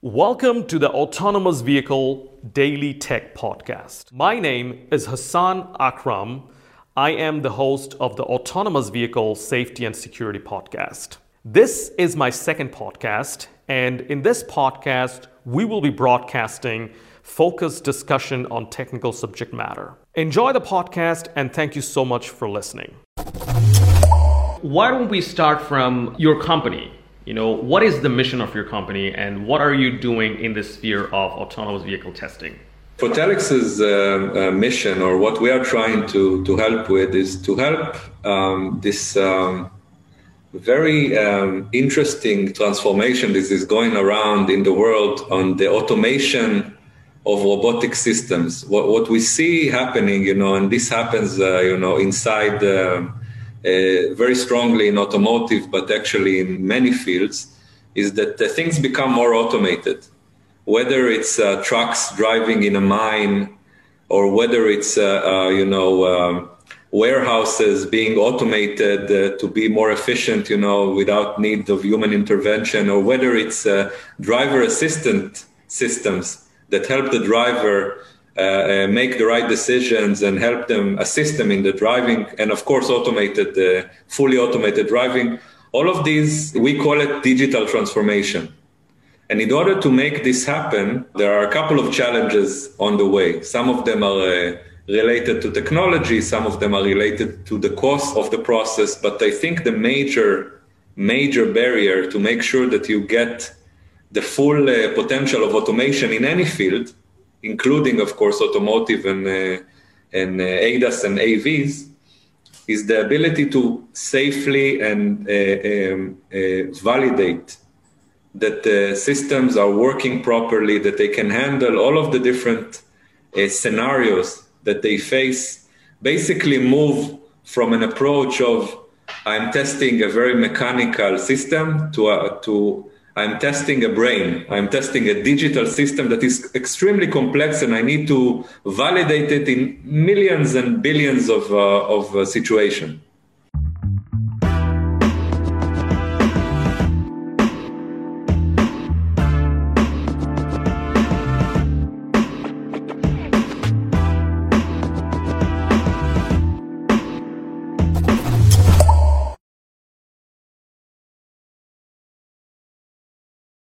Welcome to the Autonomous Vehicle Daily Tech Podcast. My name is Hassan Akram. I am the host of the Autonomous Vehicle Safety and Security Podcast. This is my second podcast, and in this podcast, we will be broadcasting focused discussion on technical subject matter. Enjoy the podcast, and thank you so much for listening. Why don't we start from your company? You know, what is the mission of your company and what are you doing in the sphere of autonomous vehicle testing? Foretellix's uh, uh, mission, or what we are trying to, to help with, is to help um, this um, very um, interesting transformation that is going around in the world on the automation of robotic systems. What, what we see happening, you know, and this happens, uh, you know, inside um, uh, very strongly in automotive, but actually in many fields, is that things become more automated. Whether it's uh, trucks driving in a mine, or whether it's uh, uh you know um, warehouses being automated uh, to be more efficient, you know, without need of human intervention, or whether it's driver assistant systems that help the driver uh, uh, make the right decisions and help them assist them in the driving and of course automated uh, fully automated driving. All of these we call it digital transformation. And in order to make this happen there are a couple of challenges on the way. Some of them are uh, related to technology some of them are related to the cost of the process but i think the major major barrier to make sure that you get the full uh, potential of automation in any field including, of course, automotive and, uh, and uh, ADAS and AVs, is the ability to safely and uh, um, validate that the systems are working properly, that they can handle all of the different scenarios that they face. Basically, move from an approach of I'm testing a very mechanical system to a, to I'm testing a brain. I'm testing a digital system that is extremely complex, and I need to validate it in millions and billions of uh, of uh, situation.